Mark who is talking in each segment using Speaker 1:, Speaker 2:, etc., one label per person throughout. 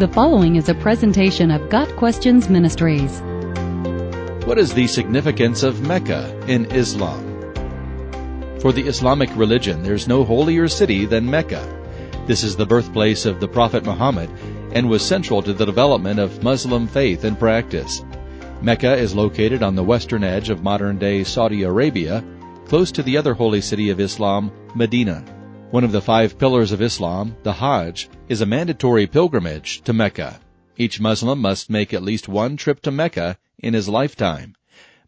Speaker 1: The following is a presentation of Got Questions Ministries.
Speaker 2: What is the significance of Mecca in Islam? For the Islamic religion, there's no holier city than Mecca. This is the birthplace of the Prophet Muhammad and was central to the development of Muslim faith and practice. Mecca is located on the western edge of modern day Saudi Arabia, close to the other holy city of Islam, Medina. One of the five pillars of Islam, the Hajj, is a mandatory pilgrimage to Mecca. Each Muslim must make at least one trip to Mecca in his lifetime.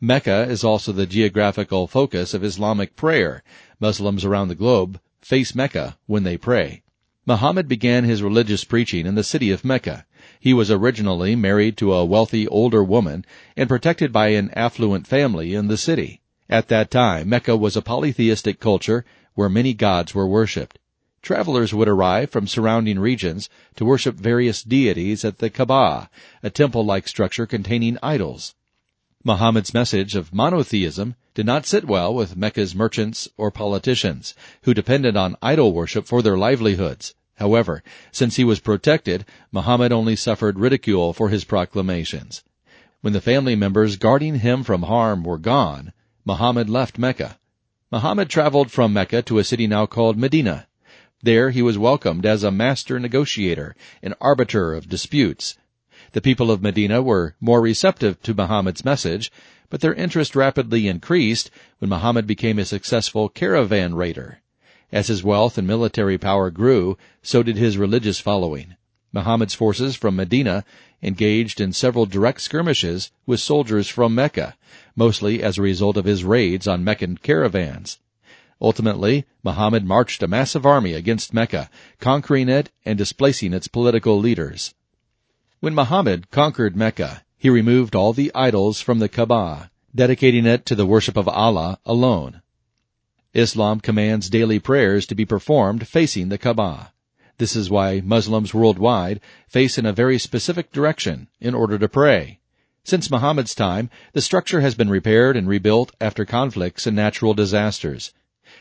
Speaker 2: Mecca is also the geographical focus of Islamic prayer. Muslims around the globe face Mecca when they pray. Muhammad began his religious preaching in the city of Mecca. He was originally married to a wealthy older woman and protected by an affluent family in the city. At that time, Mecca was a polytheistic culture where many gods were worshipped. Travelers would arrive from surrounding regions to worship various deities at the Kaaba, a temple-like structure containing idols. Muhammad's message of monotheism did not sit well with Mecca's merchants or politicians, who depended on idol worship for their livelihoods. However, since he was protected, Muhammad only suffered ridicule for his proclamations. When the family members guarding him from harm were gone, Muhammad left Mecca. Muhammad traveled from Mecca to a city now called Medina. There he was welcomed as a master negotiator, an arbiter of disputes. The people of Medina were more receptive to Muhammad's message, but their interest rapidly increased when Muhammad became a successful caravan raider. As his wealth and military power grew, so did his religious following. Muhammad's forces from Medina engaged in several direct skirmishes with soldiers from Mecca, mostly as a result of his raids on Meccan caravans. Ultimately, Muhammad marched a massive army against Mecca, conquering it and displacing its political leaders. When Muhammad conquered Mecca, he removed all the idols from the Kaaba, dedicating it to the worship of Allah alone. Islam commands daily prayers to be performed facing the Kaaba. This is why Muslims worldwide face in a very specific direction in order to pray. Since Muhammad's time, the structure has been repaired and rebuilt after conflicts and natural disasters.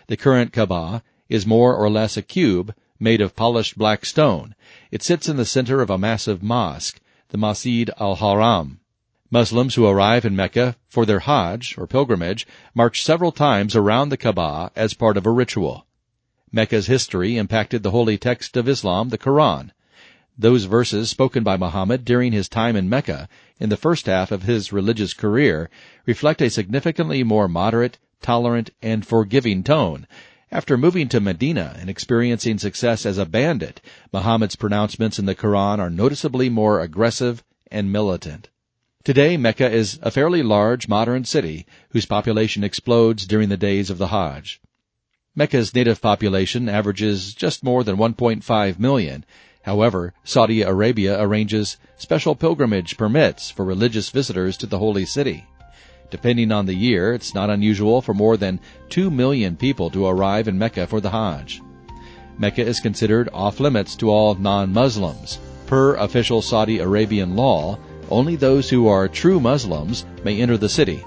Speaker 2: The current Kaaba is more or less a cube made of polished black stone. It sits in the center of a massive mosque, the Masjid al-Haram. Muslims who arrive in Mecca for their Hajj or pilgrimage march several times around the Kaaba as part of a ritual. Mecca's history impacted the holy text of Islam, the Quran. Those verses spoken by Muhammad during his time in Mecca in the first half of his religious career reflect a significantly more moderate, tolerant, and forgiving tone. After moving to Medina and experiencing success as a bandit, Muhammad's pronouncements in the Quran are noticeably more aggressive and militant. Today, Mecca is a fairly large modern city whose population explodes during the days of the Hajj. Mecca's native population averages just more than 1.5 million. However, Saudi Arabia arranges special pilgrimage permits for religious visitors to the holy city. Depending on the year, it's not unusual for more than 2 million people to arrive in Mecca for the Hajj. Mecca is considered off limits to all non-Muslims. Per official Saudi Arabian law, only those who are true Muslims may enter the city,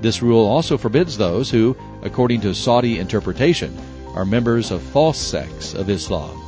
Speaker 2: this rule also forbids those who, according to Saudi interpretation, are members of false sects of Islam.